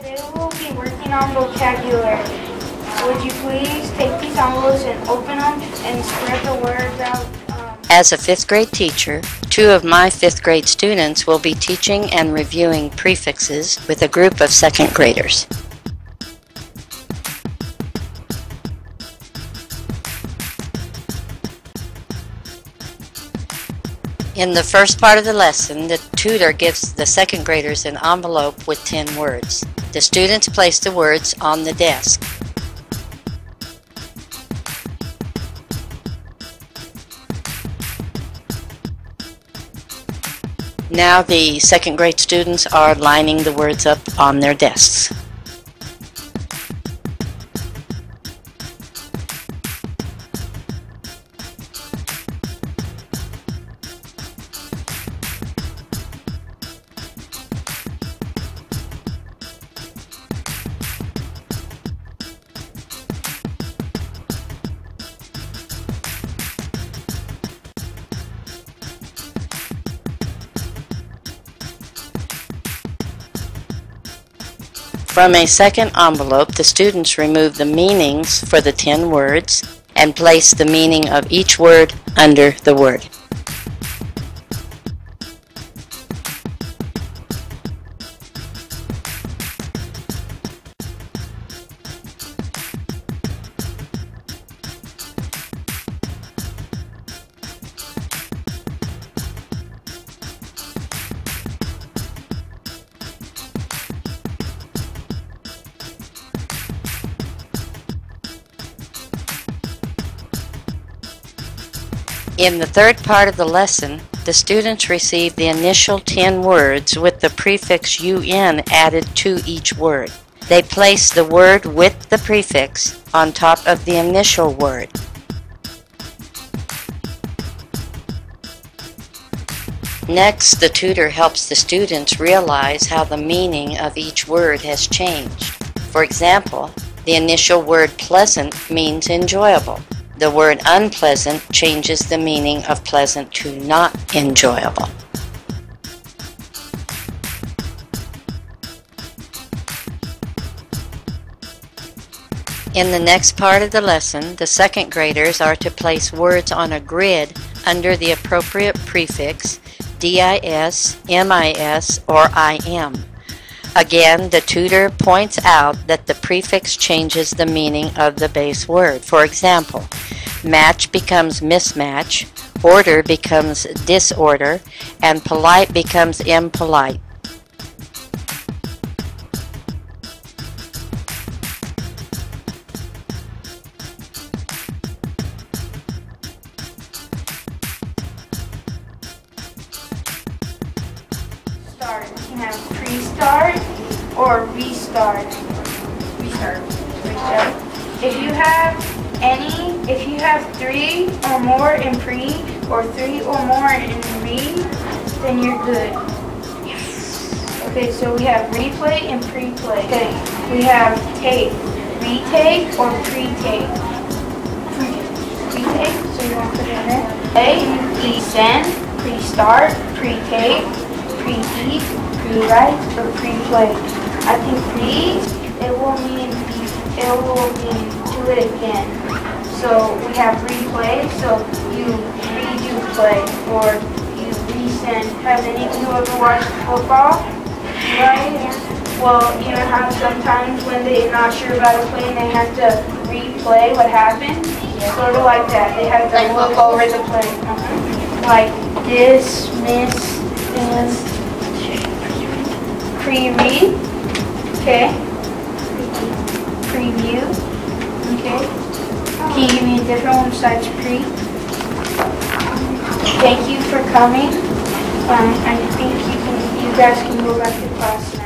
Today we'll be working on vocabulary. Would you please take these envelopes and open them and spread the words out? Um, As a fifth grade teacher, two of my fifth grade students will be teaching and reviewing prefixes with a group of second graders. In the first part of the lesson, the tutor gives the second graders an envelope with 10 words. The students place the words on the desk. Now the second grade students are lining the words up on their desks. From a second envelope, the students remove the meanings for the 10 words and place the meaning of each word under the word. In the third part of the lesson, the students receive the initial 10 words with the prefix UN added to each word. They place the word with the prefix on top of the initial word. Next, the tutor helps the students realize how the meaning of each word has changed. For example, the initial word pleasant means enjoyable. The word unpleasant changes the meaning of pleasant to not enjoyable. In the next part of the lesson, the second graders are to place words on a grid under the appropriate prefix DIS, MIS, or IM. Again, the tutor points out that the prefix changes the meaning of the base word. For example, match becomes mismatch, order becomes disorder, and polite becomes impolite. Start. You have pre-start or restart. Restart. Restart. If you have any, if you have three or more in pre or three or more in re, then you're good. Okay, so we have replay and pre-play. Okay, we have tape, retake or pre-tape. Pre-tape, so you want to put it in there. A, pre-send, pre-start, pre-tape, pre-eat, pre-write, or pre-play. I think pre, it will mean, it will mean do it again. So we have replay, so you redo play, or you resend. Has any of you ever watched football? Right? Well, you know how sometimes when they're not sure about a play and they have to replay what happened? Sort of like that. They have to look over the play. Uh-huh. Like dismiss and pre-read. Okay. Preview. Okay. Can you give me a different one besides pre? Thank you for coming. Um, I think you can, you guys can go back to class.